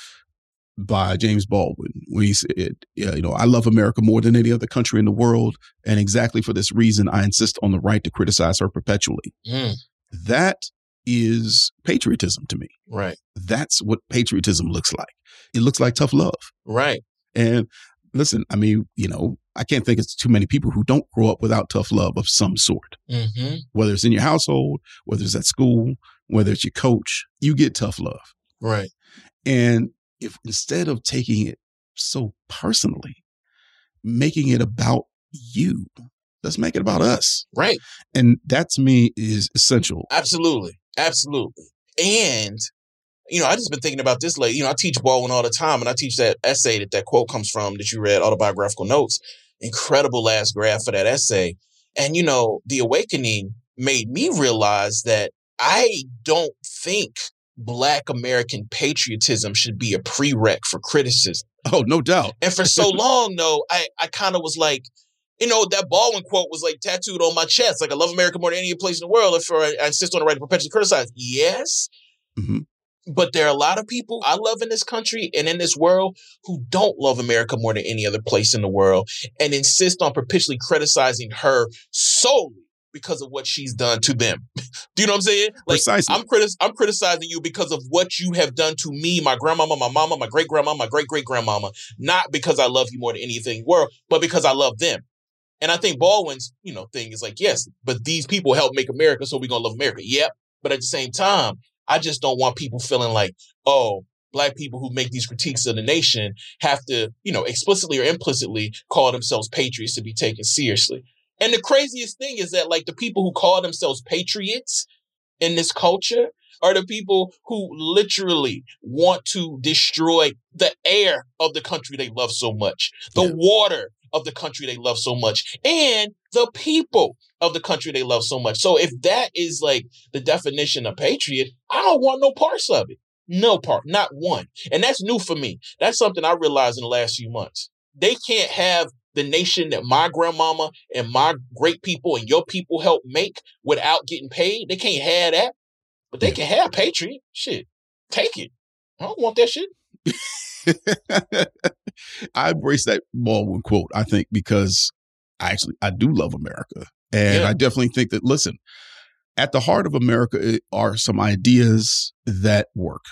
by James Baldwin, when he said, You know, I love America more than any other country in the world. And exactly for this reason, I insist on the right to criticize her perpetually. Mm. That is patriotism to me. Right. That's what patriotism looks like. It looks like tough love. Right. And listen, I mean, you know, I can't think of too many people who don't grow up without tough love of some sort. Mm-hmm. Whether it's in your household, whether it's at school, whether it's your coach, you get tough love. Right. And if instead of taking it so personally, making it about you, let's make it about us. Right. And that to me is essential. Absolutely. Absolutely. And you know, I just been thinking about this lately. You know, I teach Baldwin all the time, and I teach that essay that that quote comes from that you read, autobiographical notes. Incredible last graph for that essay. And you know, the awakening made me realize that I don't think Black American patriotism should be a prereq for criticism. Oh, no doubt. And for so [LAUGHS] long, though, I I kind of was like, you know, that Baldwin quote was like tattooed on my chest. Like, I love America more than any place in the world. If I, I insist on the right to perpetually criticize. Yes. Mm-hmm. But there are a lot of people I love in this country and in this world who don't love America more than any other place in the world and insist on perpetually criticizing her solely because of what she's done to them. [LAUGHS] Do you know what I'm saying? Like Precisely. I'm critic- I'm criticizing you because of what you have done to me, my grandmama, my mama, my great grandma, my great great grandmama, not because I love you more than anything in the world, but because I love them. And I think Baldwin's, you know, thing is like, yes, but these people help make America, so we're gonna love America. Yep. But at the same time, I just don't want people feeling like, oh, black people who make these critiques of the nation have to, you know, explicitly or implicitly call themselves patriots to be taken seriously. And the craziest thing is that like the people who call themselves patriots in this culture are the people who literally want to destroy the air of the country they love so much, the Yeah. water of the country they love so much, and the people of the country they love so much. So if that is like the definition of patriot, I don't want no parts of it. No part, not one. And that's new for me. That's something I realized in the last few months. They can't have the nation that my grandmama and my great people and your people helped make without getting paid. They can't have that. But they can have patriot. Shit. Take it. I don't want that shit. [LAUGHS] [LAUGHS] I embrace that Baldwin quote, I think, because I actually I do love America. And Yeah. I definitely think that listen, at the heart of America eh, are some ideas that work,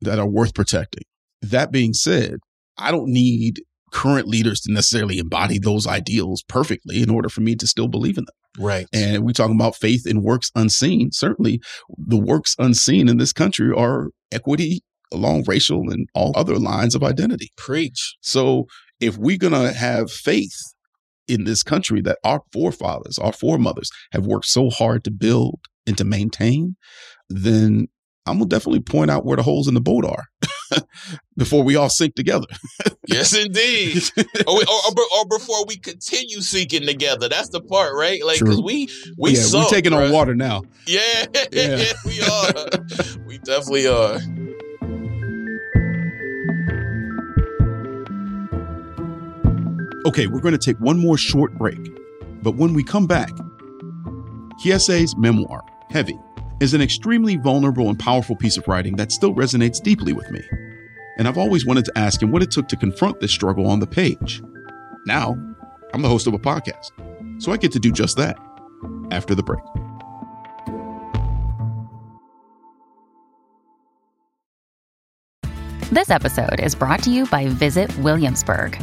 that are worth protecting. That being said, I don't need current leaders to necessarily embody those ideals perfectly in order for me to still believe in them. Right. And we talking about faith in works unseen. Certainly, the works unseen in this country are equity along racial and all other lines of identity. Preach. So, if we're going to have faith in this country that our forefathers, our foremothers have worked so hard to build and to maintain, then I'm going to definitely point out where the holes in the boat are [LAUGHS] before we all sink together. Yes, indeed. [LAUGHS] or, or, or, or before we continue sinking together. That's the part, right? Like, because we we yeah, sunk, we're taking on water now. Yeah, [LAUGHS] Yeah. we are. we definitely are. Okay, we're going to take one more short break. But when we come back, Kiese's memoir, Heavy, is an extremely vulnerable and powerful piece of writing that still resonates deeply with me. And I've always wanted to ask him what it took to confront this struggle on the page. Now, I'm the host of a podcast. So I get to do just that after the break. This episode is brought to you by Visit Williamsburg.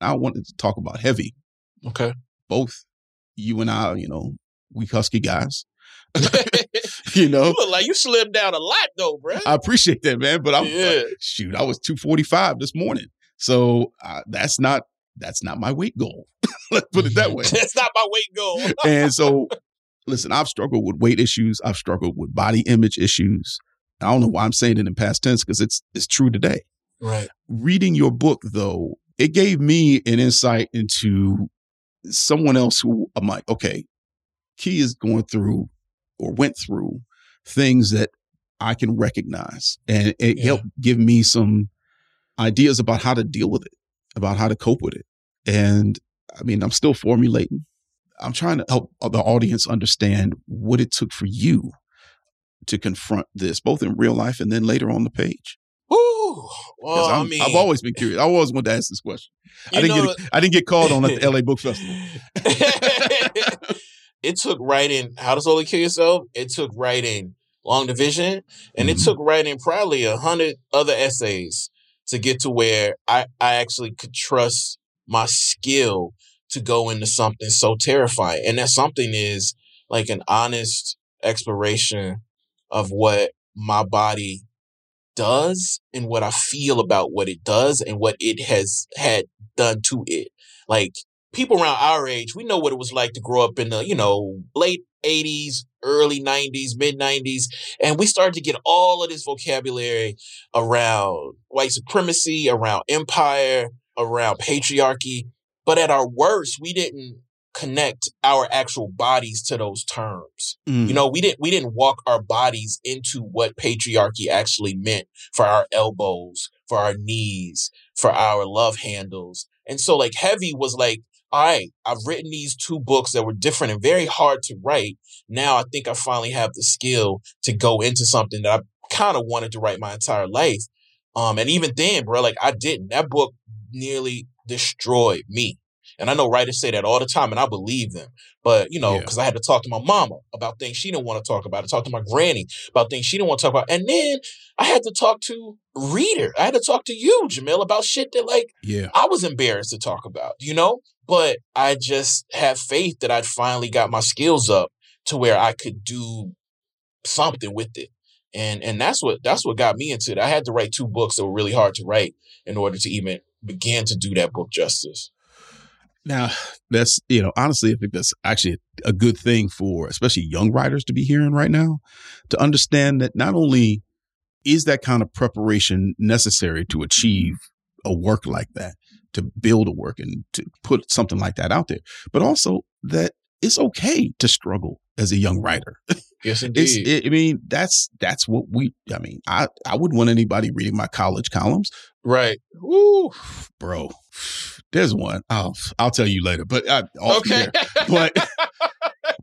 I wanted to talk about heavy. Okay. Both you and I, you know, we husky guys. [LAUGHS] [LAUGHS] you know, You look like you slimmed down a lot though, bro. I appreciate that, man. But I'm Yeah. shoot, I was 245 this morning. So uh, that's not that's not my weight goal. [LAUGHS] Let's put it that way. That's not my weight goal. and so listen, I've struggled with weight issues. I've struggled with body image issues. I don't know why I'm saying it in past tense because it's it's true today. right. Reading your book though, it gave me an insight into someone else who I'm like, okay, Kiese is going through or went through things that I can recognize. And it Yeah. helped give me some ideas about how to deal with it, about how to cope with it. And I mean, I'm still formulating. I'm trying to help the audience understand what it took for you to confront this, both in real life and then later on the page. Well, i mean, I've always been curious. I always wanted to ask this question. [LAUGHS] I didn't know- get I didn't get called on at the [LAUGHS] LA Book Festival. [LAUGHS] it took writing How to Slowly Kill Yourself. It took writing Long Division, and it Mhm. took writing probably a hundred other essays to get to where I, I actually could trust my skill to go into something so terrifying. And that something is like an honest exploration of what my body does and what I feel about what it does and what it has had done to it. Like people around our age, we know what it was like to grow up in the, you know, late 80s, early 90s, mid 90s. And we started to get all of this vocabulary around white supremacy, around empire, around patriarchy. But at our worst, we didn't connect our actual bodies to those terms. You know, we didn't we didn't walk our bodies into what patriarchy actually meant for our elbows, for our knees, for our love handles. And so like heavy was like, all right, I've written these two books that were different and very hard to write. Now I think I finally have the skill to go into something that I kind of wanted to write my entire life. Um, and even then, bro, like I didn't. That book nearly destroyed me. And I know writers say that all the time, and I believe them. But you know, Yeah. because I had to talk to my mama about things she didn't want to talk about. I talked to my granny about things she didn't want to talk about, and then I had to talk to reader. I had to talk to you, Jamil, about shit that like Yeah. I was embarrassed to talk about. You know, but I just had faith that I'd finally got my skills up to where I could do something with it. And and that's what that's what got me into it. I had to write two books that were really hard to write in order to even begin to do that book justice. Now, that's, you know, honestly, I think that's actually a good thing for especially young writers to be hearing right now to understand that not only is that kind of preparation necessary to achieve a work like that, to build a work and to put something like that out there, but also that it's okay to struggle as a young writer. [LAUGHS] Yes, indeed. it, I mean, that's that's what we. I mean, I I wouldn't want anybody reading my college columns, right. Woo. bro. There's one. I'll I'll tell you later. But I, off Okay. But [LAUGHS]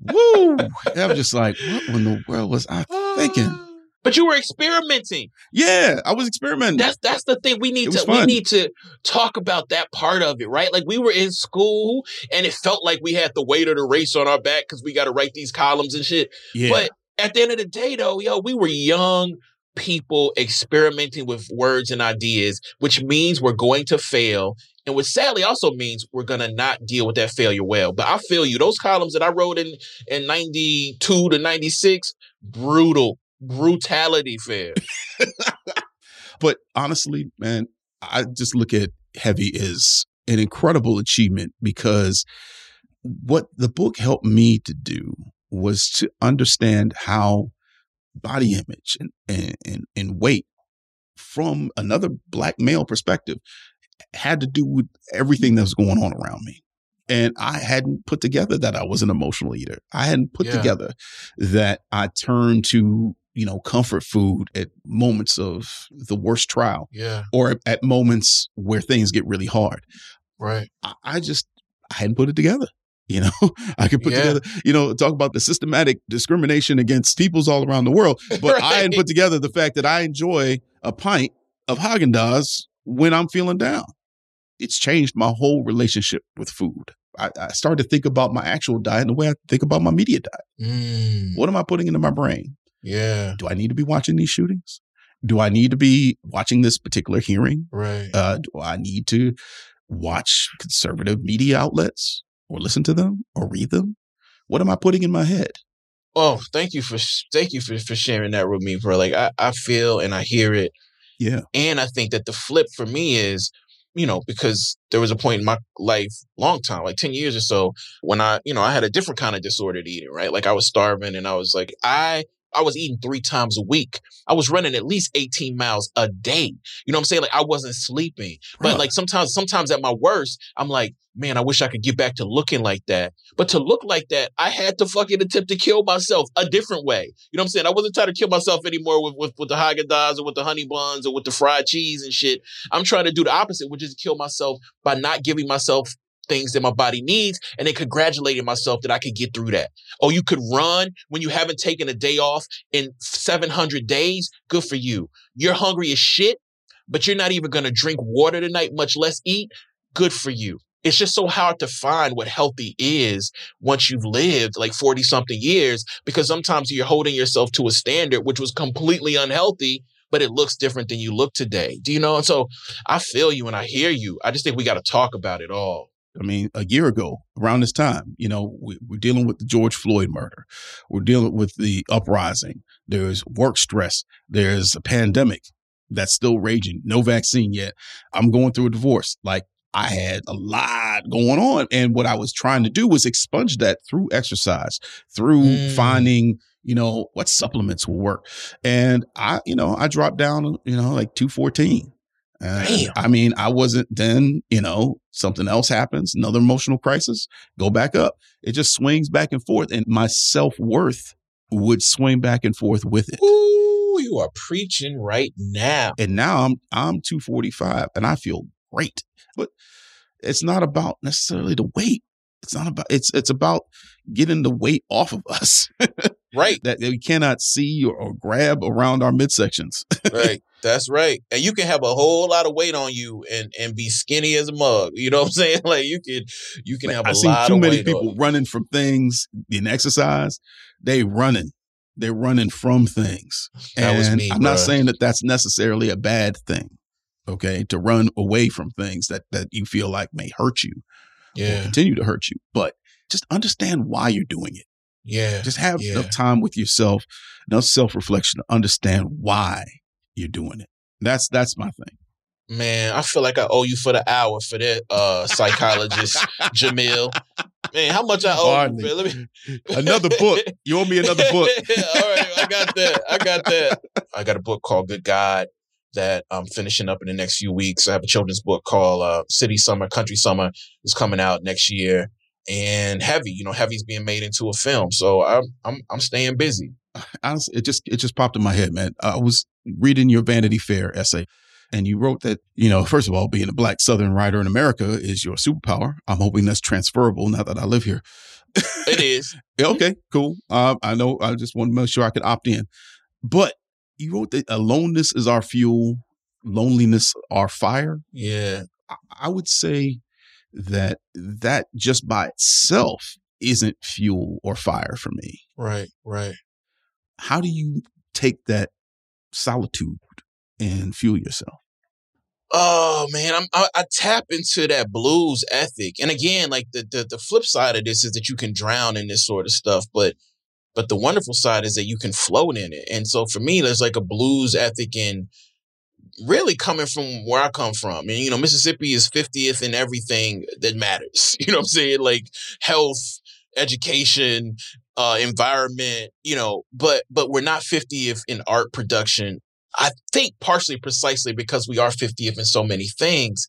[LAUGHS] woo, I'm just like, what in the world was I thinking? But you were experimenting. Yeah, I was experimenting. That's that's the thing. We need to we need to talk about that part of it, right? Like we were in school and it felt like we had the weight of the race on our back because we got to write these columns and shit. yeah, But at the end of the day, though, yo, we were young people experimenting with words and ideas, which means we're going to fail. And which sadly also means we're gonna not deal with that failure well. But I feel you. Those columns that I wrote in in 92 to 96, brutal. Brutality fair. [LAUGHS] but honestly, man, I just look at Heavy as an incredible achievement because what the book helped me to do was to understand how body image and, and, and weight from another black male perspective had to do with everything that was going on around me. And I hadn't put together that I was an emotional eater. I hadn't put yeah. together that I turned to, you know, comfort food at moments of the worst trial. Yeah. Or at moments where things get really hard. Right. I, I just I hadn't put it together. You know, [LAUGHS] I could put yeah. together, you know, talk about the systematic discrimination against peoples all around the world. [LAUGHS] But right. I hadn't put together the fact that I enjoy a pint of Haagen Dazs when I'm feeling down. It's changed my whole relationship with food. I, I, started to think about my actual diet and the way I think about my media diet. Mm. What am I putting into my brain? Yeah. Do I need to be watching these shootings? Do I need to be watching this particular hearing? Right. Uh, do I need to watch conservative media outlets? or listen to them or read them? What am I putting in my head? Oh, thank you for thank you for, for sharing that with me, bro. Like I, I feel and I hear it. Yeah. And I think that the flip for me is, you know, because there was a point in my life, long time, like 10 years or so, when I, you know, I had a different kind of disordered eating, right? Like I was starving and I was like, I I was eating three times a week. I was running at least 18 miles a day. You know what I'm saying? Like I wasn't sleeping. But like sometimes, sometimes at my worst, I'm like, man, I wish I could get back to looking like that. But to look like that, I had to fucking attempt to kill myself a different way. You know what I'm saying? I wasn't trying to kill myself anymore with, with, with the Haagen Dazs or with the honey buns or with the fried cheese and shit. I'm trying to do the opposite, which is kill myself by not giving myself things that my body needs and then congratulating myself that I could get through that. Oh, you could run when you haven't taken a day off in 700 days. Good for you. You're hungry as shit, but you're not even going to drink water tonight, much less eat. Good for you. It's just so hard to find what healthy is once you've lived like 40 something years because sometimes you're holding yourself to a standard which was completely unhealthy but it looks different than you look today. Do you know? And so I feel you and I hear you. I just think we got to talk about it all. I mean, a year ago, around this time, you know, we, are dealing with the George Floyd murder. We're dealing with the uprising. There's work stress. There's a pandemic that's still raging. No vaccine yet. I'm going through a divorce. Like I had a lot going on. And what I was trying to do was expunge that through exercise, through mm. finding, you know, what supplements will work. And I, you know, I dropped down, you know, like 214. I mean, I wasn't then, you know, something else happens, another emotional crisis, go back up. It just swings back and forth. And my self worth would swing back and forth with it. Ooh, you are preaching right now. And now I'm I'm 245 and I feel great. But it's not about necessarily the weight. It's not about it's it's about getting the weight off of us. [LAUGHS] right. That, that we cannot see or, or grab around our midsections. [LAUGHS] right. That's right. And you can have a whole lot of weight on you and and be skinny as a mug. You know what I'm [LAUGHS] saying? Like you can you can have a I've seen too many people running from things in exercise. They running. They're running from things. That and was me, I'm bro. not saying that that's necessarily a bad thing. Okay, to run away from things that that you feel like may hurt you, yeah, continue to hurt you. But just understand why you're doing it. Yeah, just have yeah. enough time with yourself, enough self reflection to understand why you're doing it. That's that's my thing. Man, I feel like I owe you for the hour for that, uh, psychologist [LAUGHS] Jamil. Man, how much I owe you? Let me... another book. You owe me another [LAUGHS] book. All right, I got that. I got that. [LAUGHS] I got a book called Good God that I'm finishing up in the next few weeks. I have a children's book called uh, City Summer, Country Summer is coming out next year. And Heavy, you know, Heavy's being made into a film. So I'm I'm I'm staying busy. Honestly, it just it just popped in my head, man. I was reading your Vanity Fair essay. And you wrote that, you know, first of all, being a black Southern writer in America is your superpower. I'm hoping that's transferable now that I live here. It is. [LAUGHS] okay, cool. Uh, I know. I just want to make sure I could opt in. But you wrote that aloneness is our fuel, loneliness our fire. Yeah. I, I would say that that just by itself isn't fuel or fire for me. Right, right. How do you take that solitude and fuel yourself? Oh man, I'm, I, I, tap into that blues ethic, and again, like the, the the flip side of this is that you can drown in this sort of stuff, but But the wonderful side is that you can float in it. And so for me, there's like a blues ethic in really coming from where I come from. And, you know, Mississippi is 50th in everything that matters. [LAUGHS] You know what I'm saying? Like health, education, uh, environment, you know, but but we're not 50th in art production. I think partially precisely because we are 50th in so many things.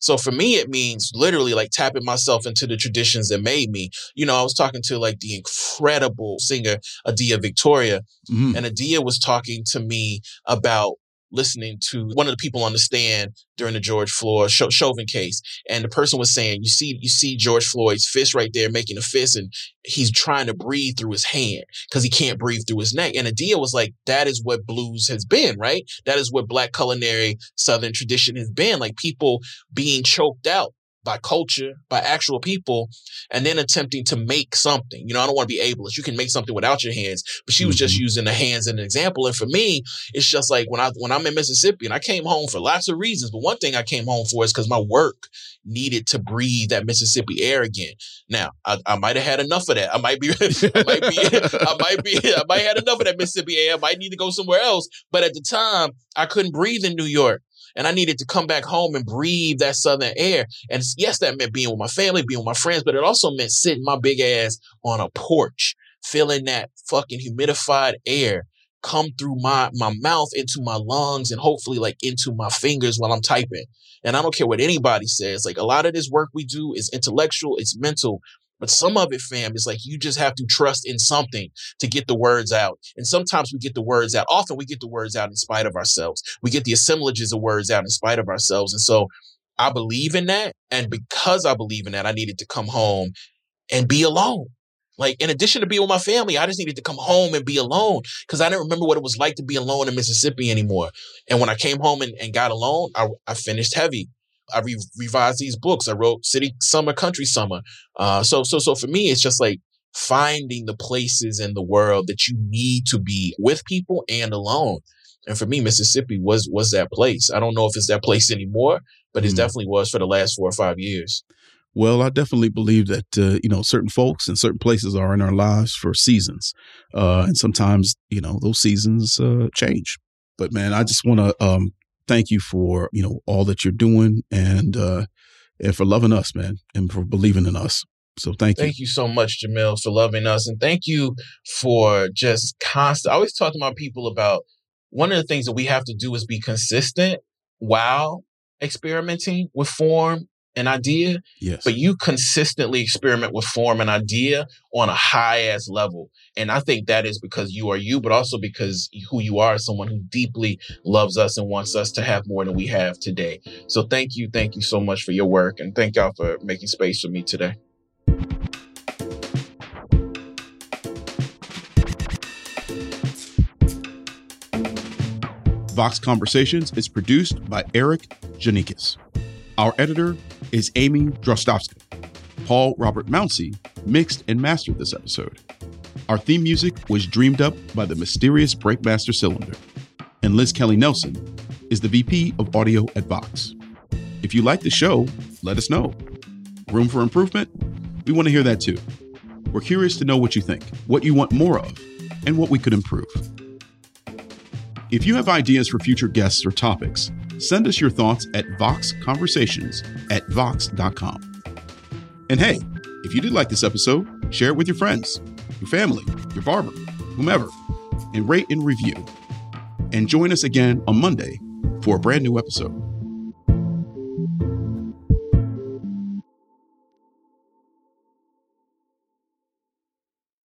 So for me, it means literally like tapping myself into the traditions that made me. You know, I was talking to like the incredible singer Adia Victoria, mm. and Adia was talking to me about listening to one of the people on the stand during the George Floyd Chauvin case, and the person was saying, "You see, you see George Floyd's fist right there, making a fist, and he's trying to breathe through his hand because he can't breathe through his neck." And Adia was like, "That is what blues has been, right? That is what Black culinary Southern tradition has been, like people being choked out." By culture, by actual people, and then attempting to make something. You know, I don't want to be ableist. You can make something without your hands, but she was mm-hmm. just using the hands as an example. And for me, it's just like when I when I'm in Mississippi and I came home for lots of reasons, but one thing I came home for is because my work needed to breathe that Mississippi air again. Now, I, I might have had enough of that. I might be, [LAUGHS] I might be, I might be, [LAUGHS] I might have had enough of that Mississippi air. I might need to go somewhere else. But at the time, I couldn't breathe in New York and I needed to come back home and breathe that southern air. And yes, that meant being with my family, being with my friends, but it also meant sitting my big ass on a porch, feeling that fucking humidified air come through my my mouth into my lungs and hopefully like into my fingers while I'm typing. And I don't care what anybody says. Like a lot of this work we do is intellectual, it's mental, but some of it, fam, is like you just have to trust in something to get the words out. And sometimes we get the words out. Often we get the words out in spite of ourselves. We get the assemblages of words out in spite of ourselves. And so I believe in that. And because I believe in that, I needed to come home and be alone. Like, in addition to being with my family, I just needed to come home and be alone because I didn't remember what it was like to be alone in Mississippi anymore. And when I came home and, and got alone, I, I finished heavy. I re- revised these books. I wrote City Summer, Country Summer. Uh, so so so for me, it's just like finding the places in the world that you need to be with people and alone. And for me, Mississippi was was that place. I don't know if it's that place anymore, but it mm. definitely was for the last four or five years. Well, I definitely believe that uh, you know certain folks and certain places are in our lives for seasons, uh, and sometimes you know those seasons uh, change. But man, I just want to um, thank you for you know all that you're doing and uh and for loving us man and for believing in us. So thank you. Thank you so much jamil for loving us and thank you for just constant i always talk to my people about one of the things that we have to do is be consistent while experimenting with form an idea, yes. but you consistently experiment with form and idea on a high ass level. And I think that is because you are you, but also because who you are is someone who deeply loves us and wants us to have more than we have today. So thank you. Thank you so much for your work. And thank y'all for making space for me today. Vox Conversations is produced by Erikk Geannikis. Our editor is Amy Drozdowska. Paul Robert Mounsey mixed and mastered this episode. Our theme music was dreamed up by the mysterious Breakmaster Cylinder. And Liz Kelly Nelson is the VP of Audio at Vox. If you like the show, let us know. Room for improvement? We want to hear that too. We're curious to know what you think, what you want more of, and what we could improve. If you have ideas for future guests or topics, send us your thoughts at voxconversations at vox.com. And hey, if you did like this episode, share it with your friends, your family, your barber, whomever, and rate and review. And join us again on Monday for a brand new episode.